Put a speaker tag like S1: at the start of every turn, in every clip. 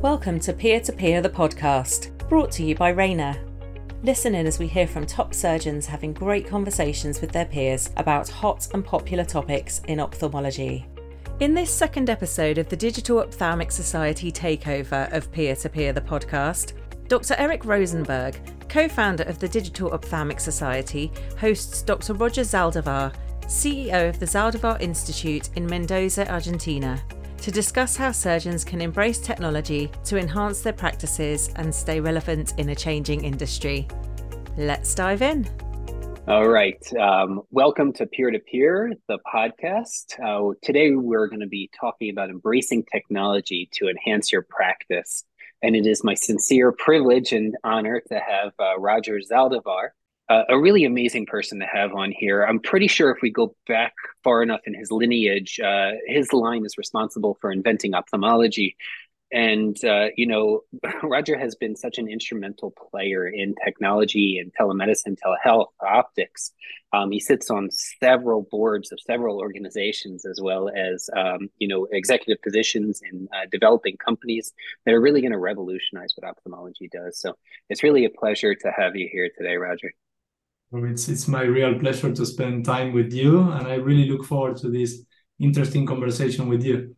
S1: Welcome to Peer to Peer, the podcast, brought to you by Rayner. Listen in as we hear from top surgeons having great conversations with their peers about hot and popular topics in ophthalmology. In this second episode of the Digital Ophthalmic Society takeover of Peer to Peer, the podcast, Dr. Eric Rosenberg, co founder of the Digital Ophthalmic Society, hosts Dr. Roger Zaldivar, CEO of the Zaldivar Institute in Mendoza, Argentina to discuss how surgeons can embrace technology to enhance their practices and stay relevant in a changing industry. Let's dive in.
S2: All right. Um, welcome to Peer to Peer, the podcast. Uh, today, we're going to be talking about embracing technology to enhance your practice. And it is my sincere privilege and honor to have uh, Roger Zaldivar, uh, a really amazing person to have on here. I'm pretty sure if we go back far enough in his lineage, uh, his line is responsible for inventing ophthalmology. And, uh, you know, Roger has been such an instrumental player in technology and telemedicine, telehealth, optics. Um, he sits on several boards of several organizations, as well as, um, you know, executive positions in uh, developing companies that are really going to revolutionize what ophthalmology does. So it's really a pleasure to have you here today, Roger.
S3: It's it's my real pleasure to spend time with you, and I really look forward to this interesting conversation with you.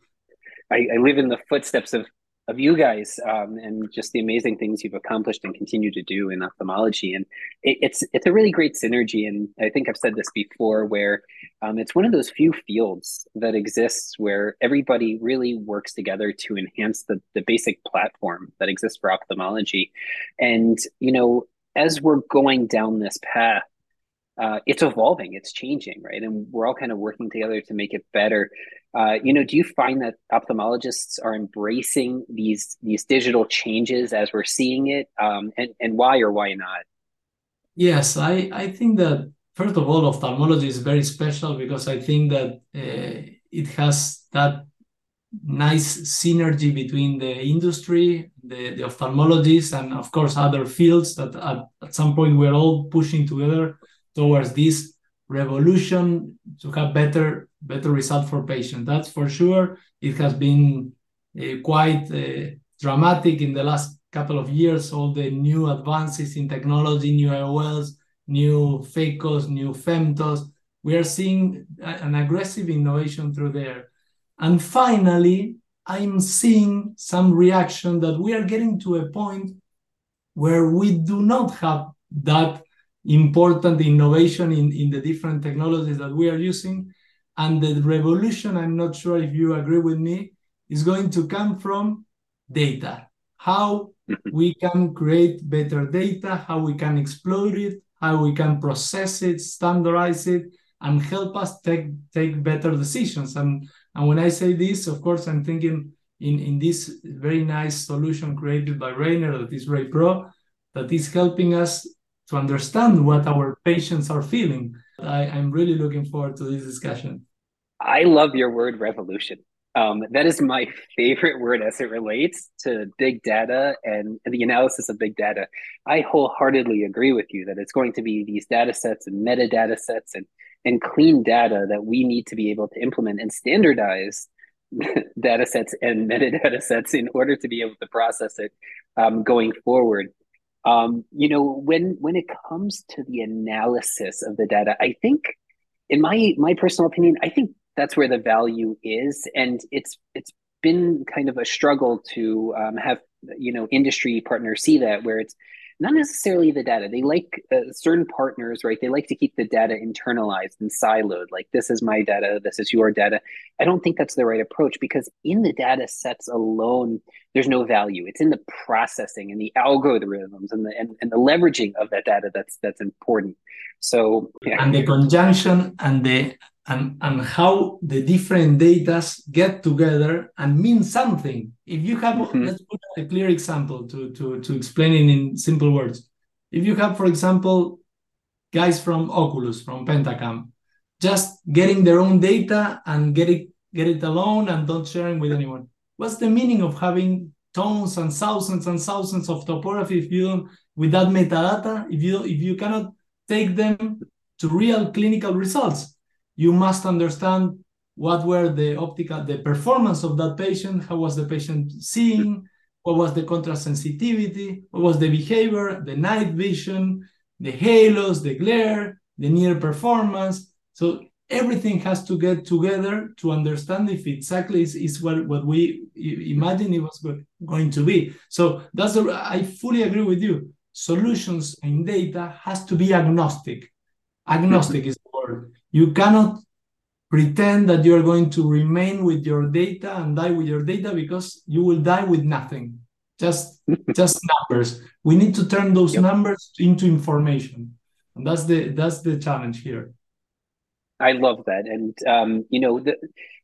S2: I, I live in the footsteps of of you guys um, and just the amazing things you've accomplished and continue to do in ophthalmology. And it, it's it's a really great synergy. And I think I've said this before, where um, it's one of those few fields that exists where everybody really works together to enhance the the basic platform that exists for ophthalmology. And you know, as we're going down this path, uh, it's evolving, it's changing, right? And we're all kind of working together to make it better. Uh, you know, do you find that ophthalmologists are embracing these these digital changes as we're seeing it, um, and and why or why not?
S3: Yes, I I think that first of all, ophthalmology is very special because I think that uh, it has that nice synergy between the industry, the, the ophthalmologists, and of course other fields that at, at some point we're all pushing together towards this revolution to have better better result for patients. That's for sure. It has been uh, quite uh, dramatic in the last couple of years. All the new advances in technology, new IOLs, new phacos, new femtos. We are seeing an aggressive innovation through there. And finally, I'm seeing some reaction that we are getting to a point where we do not have that important innovation in, in the different technologies that we are using. And the revolution, I'm not sure if you agree with me, is going to come from data. How mm-hmm. we can create better data, how we can exploit it, how we can process it, standardize it, and help us take, take better decisions. And and when I say this, of course, I'm thinking in, in this very nice solution created by Rayner that is RayPRO, that is helping us to understand what our patients are feeling. I, am really looking forward to this discussion.
S2: I love your word revolution. Um, that is my favorite word as it relates to big data and the analysis of big data. I wholeheartedly agree with you that it's going to be these data sets and metadata sets and and clean data that we need to be able to implement and standardize data sets and metadata sets in order to be able to process it um, going forward. Um, you know, when when it comes to the analysis of the data, I think, in my my personal opinion, I think that's where the value is, and it's it's been kind of a struggle to um, have you know industry partners see that where it's not necessarily the data. They like uh, certain partners, right? They like to keep the data internalized and siloed. Like this is my data, this is your data. I don't think that's the right approach because in the data sets alone, there's no value. It's in the processing and the algorithms and the and, and the leveraging of that data that's that's important. So
S3: yeah. and the conjunction and the and, and how the different data get together and mean something. If you have, mm-hmm. let's put a clear example to, to, to explain it in simple words. If you have, for example, guys from Oculus, from Pentacam, just getting their own data and get it, get it alone and don't sharing with anyone. What's the meaning of having tons and thousands and thousands of topography if you don't, with that metadata, if you, if you cannot take them to real clinical results? You must understand what were the optical the performance of that patient how was the patient seeing what was the contrast sensitivity, what was the behavior, the night vision, the halos, the glare, the near performance. So everything has to get together to understand if exactly is, is what, what we imagine it was going to be. So that's I fully agree with you. Solutions in data has to be agnostic. Agnostic mm-hmm. is the word. You cannot pretend that you're going to remain with your data and die with your data because you will die with nothing. Just just numbers. We need to turn those yep. numbers into information. And that's the that's the challenge here.
S2: I love that. And, um, you know, the,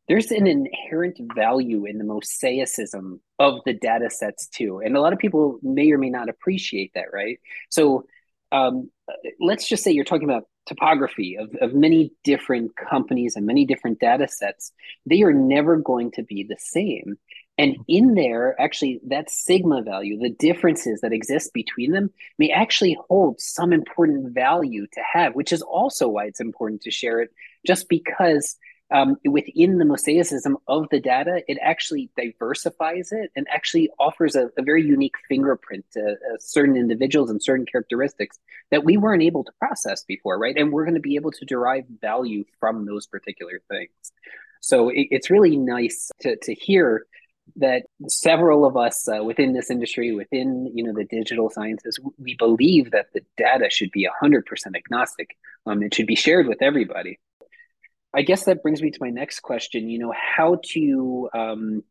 S2: there's an inherent value in the mosaicism of the data sets too. And a lot of people may or may not appreciate that, right? So um, let's just say you're talking about topography of, of many different companies and many different data sets. They are never going to be the same. And in there, actually, that sigma value, the differences that exist between them, may actually hold some important value to have, which is also why it's important to share it, just because um, within the mosaicism of the data, it actually diversifies it and actually offers a, a very unique fingerprint to uh, certain individuals and certain characteristics that we weren't able to process before, right? And we're going to be able to derive value from those particular things. So it, it's really nice to, to hear that several of us uh, within this industry, within you know the digital sciences, we believe that the data should be 100% agnostic. Um, it should be shared with everybody. I guess that brings me to my next question. You know, how to um,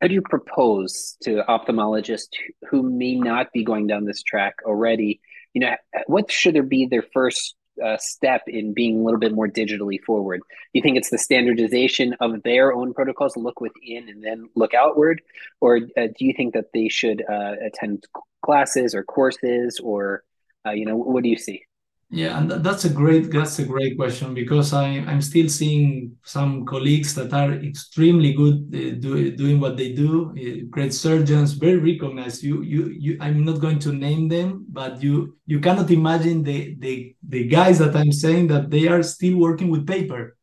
S2: how do you propose to ophthalmologists who may not be going down this track already? You know, what should there be their first uh, step in being a little bit more digitally forward? Do you think it's the standardization of their own protocols, look within and then look outward, or uh, do you think that they should uh, attend classes or courses, or uh, you know, what do you see?
S3: Yeah, and that's a great that's a great question because I I'm still seeing some colleagues that are extremely good uh, do, doing what they do, uh, great surgeons, very recognized. You you you I'm not going to name them, but you you cannot imagine the the the guys that I'm saying that they are still working with paper.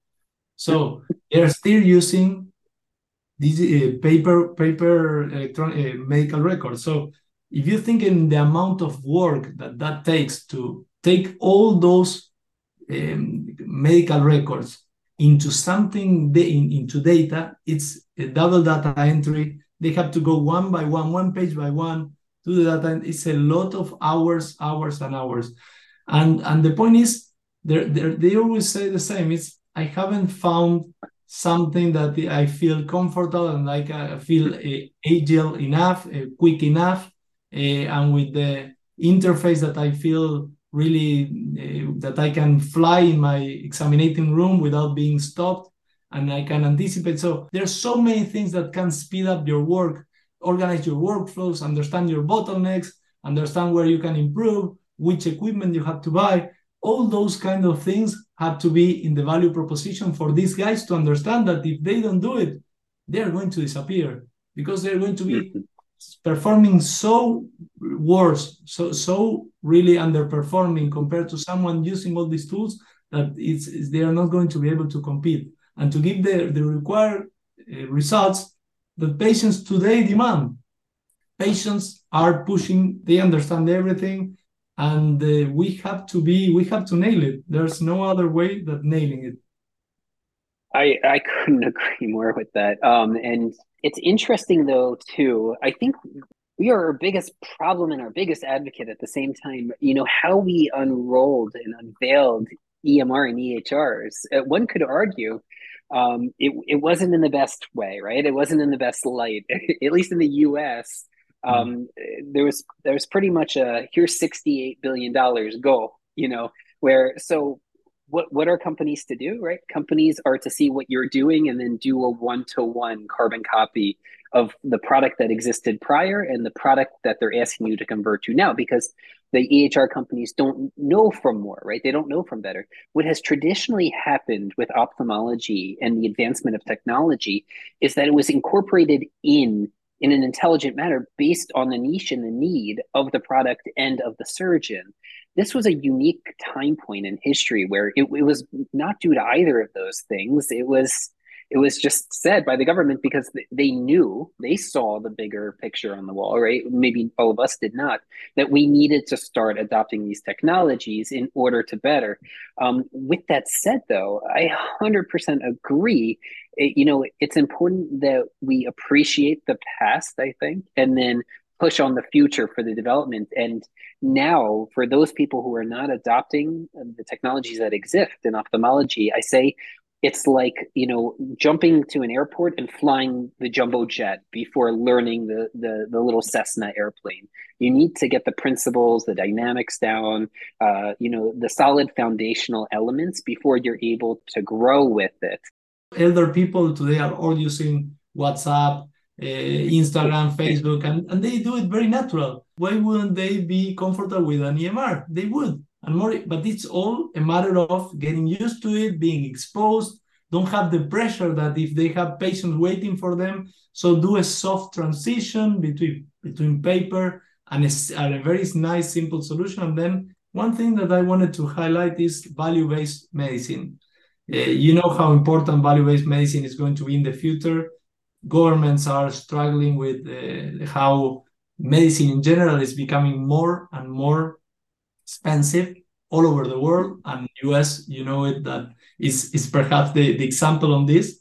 S3: So they are still using these uh, paper paper electronic medical records. So if you think in the amount of work that that takes to take all those um, medical records into something in, into data it's a double data entry. They have to go one by one one page by one to the data it's a lot of hours hours and hours. And and the point is they they always say the same it's i haven't found something that i feel comfortable and like i feel uh, agile enough uh, quick enough uh, and with the interface that i feel really uh, that I can fly in my examining room without being stopped and I can anticipate. So there's so many things that can speed up your work, organize your workflows, understand your bottlenecks, understand where you can improve, which equipment you have to buy. All those kind of things have to be in the value proposition for these guys to understand that if they don't do it, they're going to disappear because they're going to be mm-hmm performing so worse, so so really underperforming compared to someone using all these tools that it's, it's they are not going to be able to compete and to give the, the required uh, results that patients today demand. Patients are pushing, they understand everything, and uh, we have to be, we have to nail it. There's no other way than nailing it.
S2: I, I couldn't agree more with that. Um, and it's interesting though too. I think we are our biggest problem and our biggest advocate at the same time. You know how we unrolled and unveiled EMR and EHRs. Uh, one could argue um, it it wasn't in the best way, right? It wasn't in the best light, at least in the U.S. Mm-hmm. Um, there was there was pretty much a here's sixty eight billion dollars go, you know, where so what what are companies to do right companies are to see what you're doing and then do a one-to-one carbon copy of the product that existed prior and the product that they're asking you to convert to now because the EHR companies don't know from more, right? They don't know from better. What has traditionally happened with ophthalmology and the advancement of technology is that it was incorporated in in an intelligent manner based on the niche and the need of the product and of the surgeon this was a unique time point in history where it, it was not due to either of those things. It was it was just said by the government because they knew they saw the bigger picture on the wall right? Maybe all of us did not that we needed to start adopting these technologies in order to better. Um, with that said though i 100% agree. It, you know it's important that we appreciate the past i think and then push on the future for the development. And now, for those people who are not adopting the technologies that exist in ophthalmology, I say it's like you know jumping to an airport and flying the jumbo jet before learning the, the the little Cessna airplane. You need to get the principles, the dynamics down, uh, you know, the solid foundational elements before you're able to grow with it.
S3: Elder people today are all using WhatsApp, uh, Instagram, Facebook, and, and they do it very natural. Why wouldn't they be comfortable with an EMR? They would. And more, but it's all a matter of getting used to it, being exposed, don't have the pressure that if they have patients waiting for them. So do a soft transition between between paper and a, a very nice, simple solution. And then one thing that I wanted to highlight is value-based medicine. Uh, you know how important value-based medicine is going to be in the future governments are struggling with uh, how medicine in general is becoming more and more expensive all over the world and us you know it that is is perhaps the, the example on this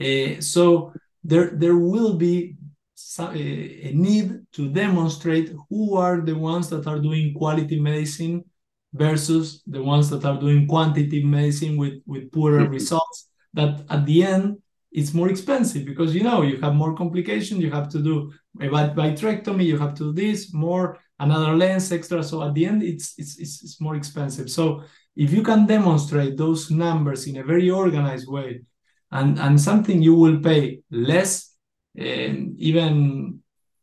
S3: uh, so there there will be some, uh, a need to demonstrate who are the ones that are doing quality medicine versus the ones that are doing quantitative medicine with with poorer mm-hmm. results that at the end it's more expensive because you know you have more complications you have to do a vitrectomy you have to do this more another lens extra so at the end it's, it's it's it's more expensive so if you can demonstrate those numbers in a very organized way and and something you will pay less um, even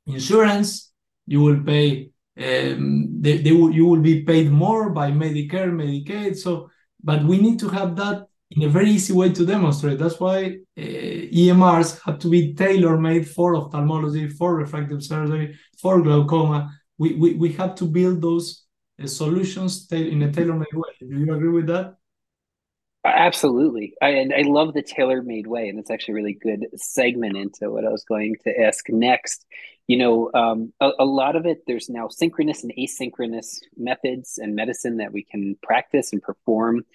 S3: insurance you will pay um, they, they will, you will be paid more by medicare medicaid so but we need to have that in a very easy way to demonstrate. That's why uh, EMRs have to be tailor-made for ophthalmology, for refractive surgery, for glaucoma. We, we, we have to build those uh, solutions in a tailor-made way. Do you agree with that?
S2: Absolutely. I, and I love the tailor-made way. And it's actually a really good segment into what I was going to ask next. You know, um, a, a lot of it, there's now synchronous and asynchronous methods and medicine that we can practice and perform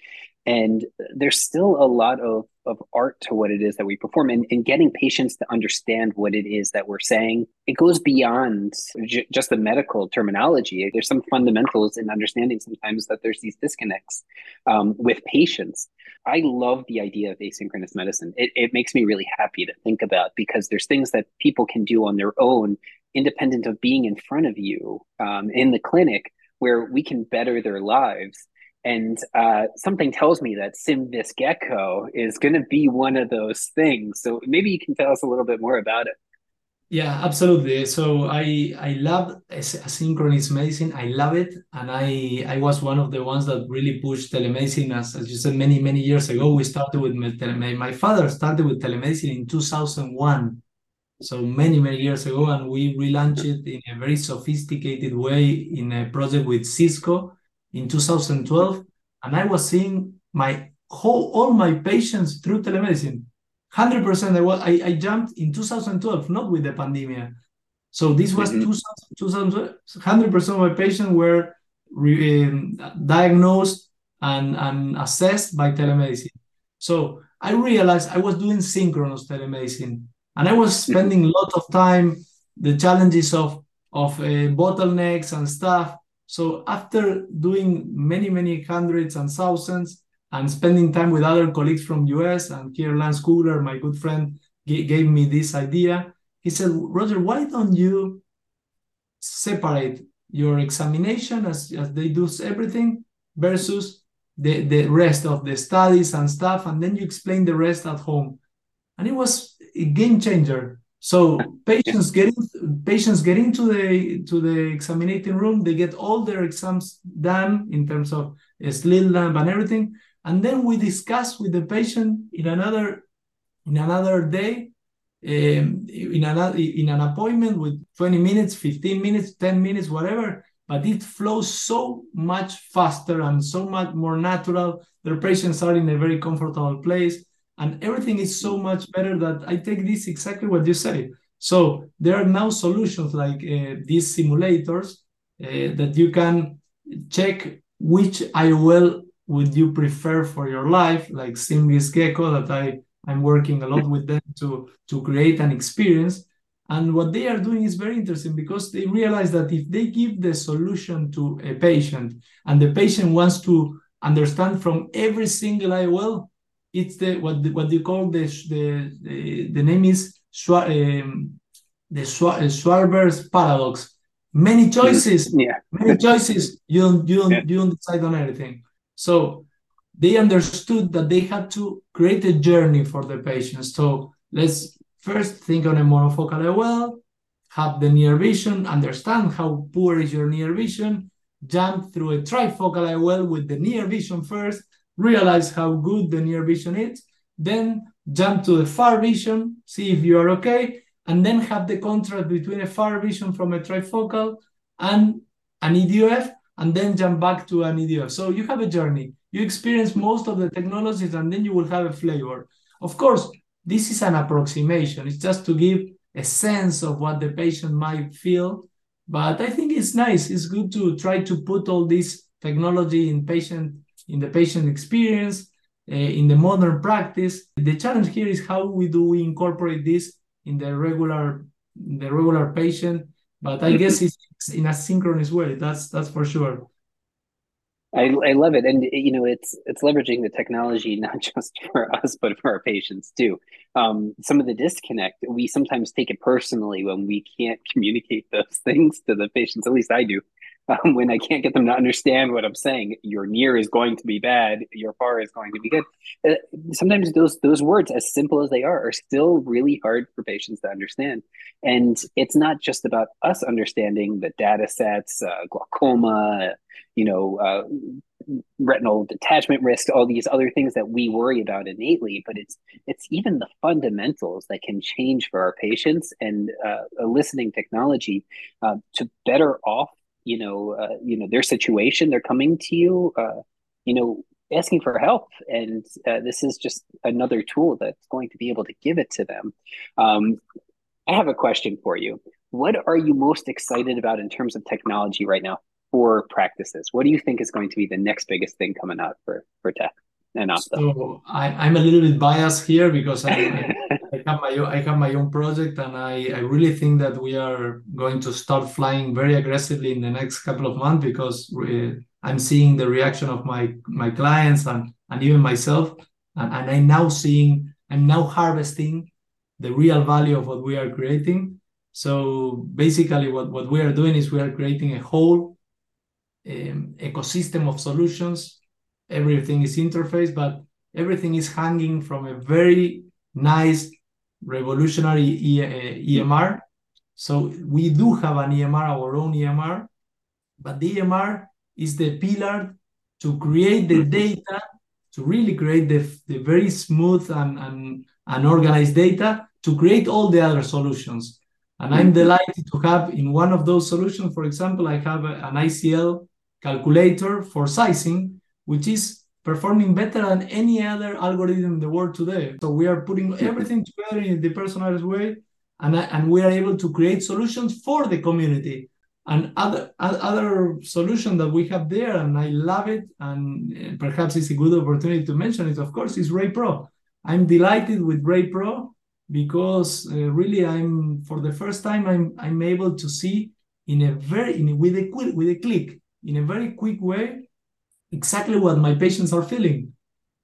S2: and there's still a lot of, of art to what it is that we perform and, and getting patients to understand what it is that we're saying it goes beyond j- just the medical terminology. There's some fundamentals in understanding sometimes that there's these disconnects um, with patients. I love the idea of asynchronous medicine. It, it makes me really happy to think about because there's things that people can do on their own independent of being in front of you um, in the clinic where we can better their lives and uh, something tells me that SimVis Gekko is going to be one of those things. So maybe you can tell us a little bit more about it.
S3: Yeah, absolutely. So I I love asynchronous medicine. I love it, and I I was one of the ones that really pushed telemedicine. As, as you said, many many years ago, we started with. My father started with telemedicine in two thousand one, so many many years ago, and we relaunched it in a very sophisticated way in a project with Cisco in 2012, and I was seeing my whole all my patients through telemedicine. 100% I, was, I, I jumped in 2012, not with the pandemic. So this was mm-hmm. 2000, 100% of my patients were re, um, diagnosed and, and assessed by telemedicine. So I realized I was doing synchronous telemedicine and I was mm-hmm. spending a lot of time, the challenges of, of uh, bottlenecks and stuff. So after doing many, many hundreds and thousands and spending time with other colleagues from US and here Lance Kugler, my good friend, gave me this idea. He said, Roger, why don't you separate your examination as, as they do everything versus the, the rest of the studies and stuff, and then you explain the rest at home. And it was a game changer so patients get in, patients get into the to the examining room. They get all their exams done in terms of slit lamp and everything, and then we discuss with the patient in another in another day, um, in another in an appointment with 20 minutes, 15 minutes, 10 minutes, whatever. But it flows so much faster and so much more natural. Their patients are in a very comfortable place and everything is so much better that I take this exactly what you say. So there are now solutions like uh, these simulators uh, that you can check which IOL would you prefer for your life, like SimVis Gekko that I I'm working a lot with them to to create an experience. And what they are doing is very interesting because they realize that if they give the solution to a patient and the patient wants to understand from every single IOL, it's the what the, what you call the the the, the name is um, the Schwartz's paradox. Many choices,
S2: yeah.
S3: many choices. You don't you don't yeah. you don't decide on everything. So they understood that they had to create a journey for the patients. So let's first think on a monofocal IOL, have the near vision, understand how poor is your near vision, jump through a trifocal IOL with the near vision first, realize how good the near vision is, then jump to the far vision, see if you are okay, and then have the contrast between a far vision from a trifocal and an EDOF, and then jump back to an EDOF. So you have a journey. You experience most of the technologies, and then you will have a flavor. Of course, this is an approximation. It's just to give a sense of what the patient might feel. But I think it's nice. It's good to try to put all this technology in patient in the patient experience, uh, in the modern practice. The challenge here is how we do we incorporate this in the regular the regular patient. But I guess it's in a synchronous way. That's that's for sure.
S2: I, I love it, and you know, it's it's leveraging the technology not just for us, but for our patients too. Um, some of the disconnect we sometimes take it personally when we can't communicate those things to the patients. At least I do um, when I can't get them to understand what I'm saying. Your near is going to be bad. Your far is going to be good. Uh, sometimes those those words, as simple as they are, are still really hard for patients to understand. And it's not just about us understanding the data sets, uh, glaucoma, you know. Uh, retinal detachment risk all these other things that we worry about innately but it's it's even the fundamentals that can change for our patients and uh, eliciting technology uh, to better off you know, uh, you know their situation. They're coming to you, uh, you know, asking for help, and uh, this is just another tool that's going to be able to give it to them. Um, I have a question for you. What are you most excited about in terms of technology right now for practices? What do you think is going to be the next biggest thing coming out for for tech? and
S3: So I, am a little bit biased here because I, I, have my I have my own project and I, I really think that we are going to start flying very aggressively in the next couple of months because we, I'm seeing the reaction of my my clients and and even myself and, and I'm now seeing I'm now harvesting the real value of what we are creating. So basically what, what we are doing is we are creating a whole um, ecosystem of solutions everything is interface, but everything is hanging from a very nice revolutionary e eh, EMR. So we do have an EMR, our own EMR, but the EMR is the pillar to create the mm-hmm. data, to really create the, the very smooth and, and, and organized data to create all the other solutions. And I'm mm-hmm. delighted to have in one of those solutions, for example, I have a, an ICL calculator for sizing which is performing better than any other algorithm in the world today. So we are putting everything together in a depersonalized way, and, and we are able to create solutions for the community. And other other solution that we have there, and I love it, and perhaps it's a good opportunity to mention it. Of course, is RayPRO. I'm delighted with RayPRO because uh, really I'm for the first time I'm I'm able to see in a very in, with a with a click in a very quick way exactly what my patients are feeling.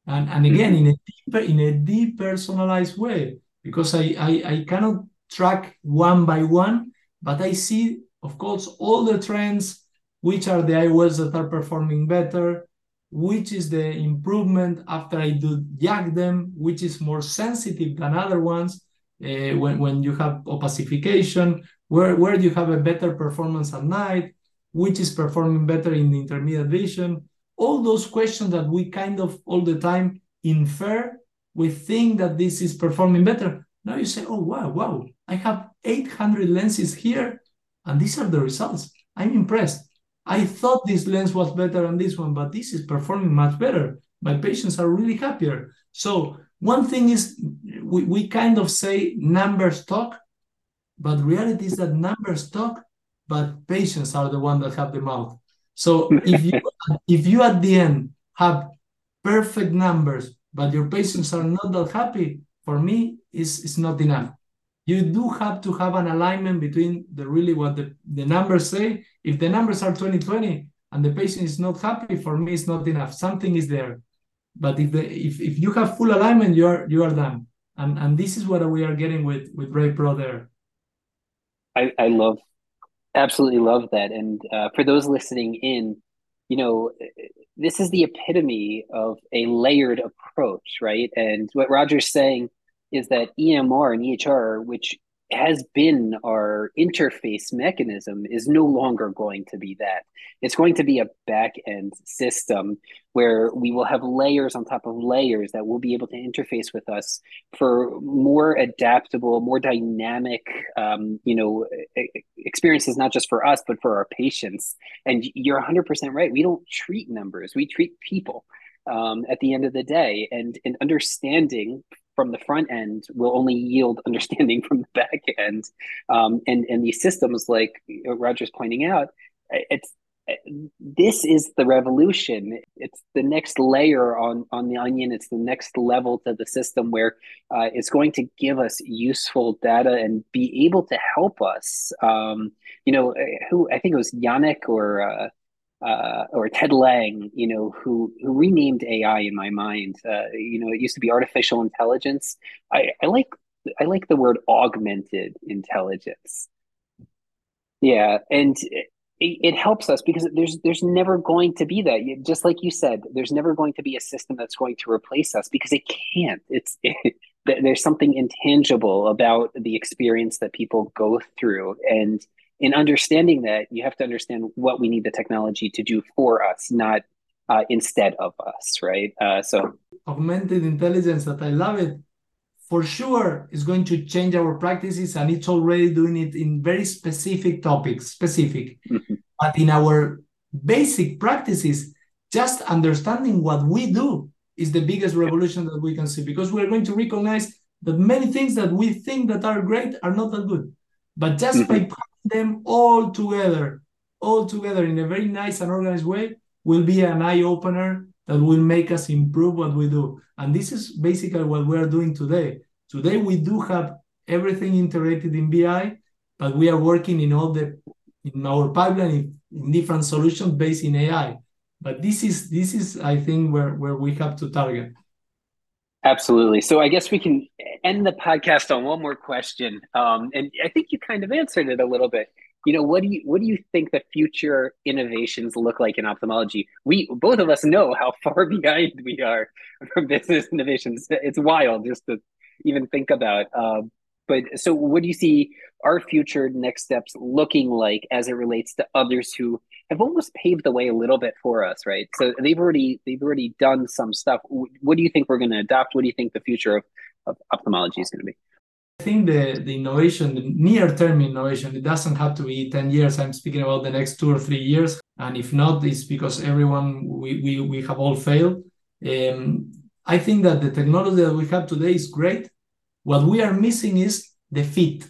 S3: And and again in a deeper in a depersonalized way because I, I i cannot track one by one but i see of course all the trends which are the IOLs that are performing better which is the improvement after i do YAG them which is more sensitive than other ones uh, when, when you have opacification where, where you have a better performance at night which is performing better in the intermediate vision all those questions that we kind of all the time infer, we think that this is performing better. Now you say, oh, wow, wow, I have 800 lenses here, and these are the results. I'm impressed. I thought this lens was better than this one, but this is performing much better. My patients are really happier. So one thing is we, we kind of say numbers talk, but reality is that numbers talk, but patients are the one that have the mouth. So if you if you at the end have perfect numbers, but your patients are not that happy, for me, is is not enough. You do have to have an alignment between the really what the, the numbers say. If the numbers are 2020 and the patient is not happy, for me, it's not enough. Something is there. But if the if, if you have full alignment, you are you are done. And and this is what we are getting with with RayPRO there.
S2: I, I love absolutely love that. And uh, for those listening in, you know, this is the epitome of a layered approach, right? And what Roger's saying is that EMR and EHR, which has been our interface mechanism is no longer going to be that. It's going to be a back end system where we will have layers on top of layers that will be able to interface with us for more adaptable, more dynamic, um, you know, experiences, not just for us, but for our patients. And you're 100% right. We don't treat numbers, we treat people. Um, at the end of the day, and and understanding from the front end will only yield understanding from the back end. Um, and and these systems, like Roger's pointing out, it's this is the revolution. It's the next layer on on the onion. It's the next level to the system where uh, it's going to give us useful data and be able to help us. Um, you know, who I think it was Yannick or. Uh, uh, or Ted Leng, you know, who who renamed AI in my mind. Uh, you know, it used to be artificial intelligence. I, I like I like the word augmented intelligence. Yeah, and it, it helps us because there's there's never going to be that. Just like you said, there's never going to be a system that's going to replace us because it can't. It's it, there's something intangible about the experience that people go through and in understanding that, you have to understand what we need the technology to do for us, not uh, instead of us, right? Uh, so
S3: augmented intelligence, that I love it, for sure is going to change our practices, and it's already doing it in very specific topics, specific. Mm-hmm. But in our basic practices, just understanding what we do is the biggest revolution that we can see because we're going to recognize that many things that we think that are great are not that good. But just mm-hmm. by them all together, all together in a very nice and organized way, will be an eye opener that will make us improve what we do. And this is basically what we are doing today. Today, we do have everything integrated in BI, but we are working in all the in our pipeline in, in different solutions based in AI. But this is this is I think where where we have to target.
S2: Absolutely. So I guess we can end the podcast on one more question, um, and I think you kind of answered it a little bit. You know, what do you what do you think the future innovations look like in ophthalmology? We both of us know how far behind we are from business innovations. It's wild just to even think about. Um, but so, what do you see our future next steps looking like as it relates to others who have almost paved the way a little bit for us, right? So they've already they've already done some stuff. What do you think we're going to adopt? What do you think the future of, of ophthalmology is going to be?
S3: I think the, the innovation, the near term innovation, it doesn't have to be 10 years. I'm speaking about the next two or three years. And if not, it's because everyone, we, we, we have all failed. Um, I think that the technology that we have today is great. What we are missing is the fit.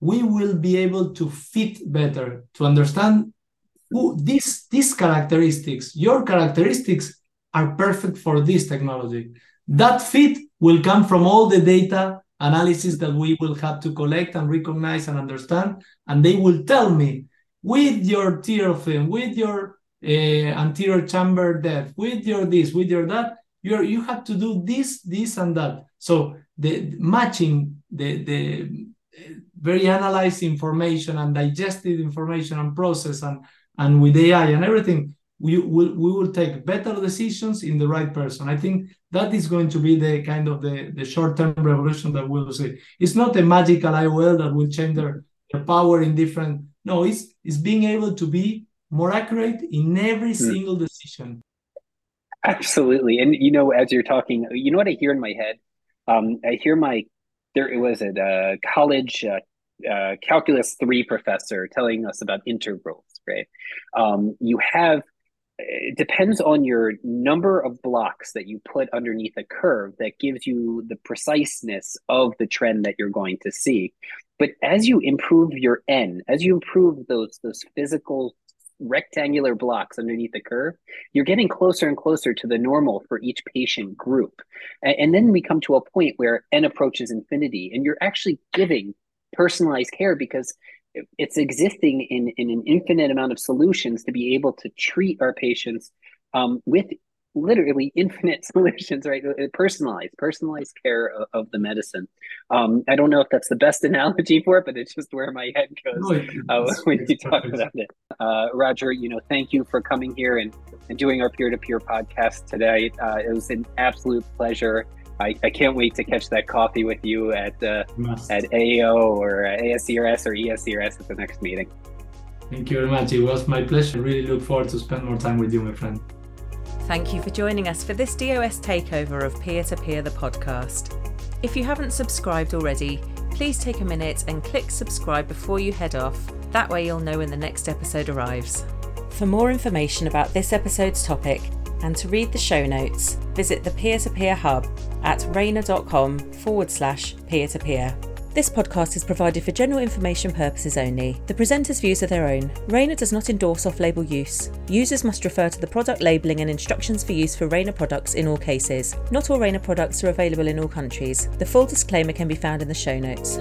S3: We will be able to fit better, to understand who these these characteristics, your characteristics are perfect for this technology. That fit will come from all the data analysis that we will have to collect and recognize and understand, and they will tell me with your tear film, with your uh, anterior chamber depth, with your this, with your that, you you have to do this, this, and that. So the matching the the eh, very analyzed information and digested information and process and and with AI and everything, we will we will take better decisions in the right person. I think that is going to be the kind of the, the short-term revolution that we'll see. It's not a magical IOL that will change their, their power in different. No, it's it's being able to be more accurate in every mm. single decision.
S2: Absolutely, and you know, as you're talking, you know what I hear in my head. Um, I hear my there it was a uh, college uh, uh, calculus three professor telling us about integrals right? Um, you have it depends on your number of blocks that you put underneath a curve that gives you the preciseness of the trend that you're going to see. But as you improve your N, as you improve those those physical rectangular blocks underneath the curve, you're getting closer and closer to the normal for each patient group. And, and then we come to a point where N approaches infinity, and you're actually giving personalized care because it's existing in, in an infinite amount of solutions to be able to treat our patients um, with literally infinite solutions, right? Uh, personalized, personalized care of, of the medicine. Um, I don't know if that's the best analogy for it, but it's just where my head goes no, uh, when you talk perfect. about it. Uh, Roger, you know, thank you for coming here and, and doing our peer-to-peer podcast today. Uh, it was an absolute pleasure. I, I can't wait to catch that coffee with you at uh, at AO or ASCRS or ESCRS at the next meeting.
S3: Thank you very much. It was my pleasure. I really look forward to spend more time with you, my friend.
S1: Thank you for joining us for this DOS takeover of Peer to Peer the podcast. If you haven't subscribed already, please take a minute and click subscribe before you head off. That way, you'll know when the next episode arrives. For more information about this episode's topic and to read the show notes, visit the Peer to Peer Hub at rayner.com forward slash peer to peer. This podcast is provided for general information purposes only. The presenters' views are their own. Rayner does not endorse off label use. Users must refer to the product labelling and instructions for use for Rayner products in all cases. Not all Rayner products are available in all countries. The full disclaimer can be found in the show notes.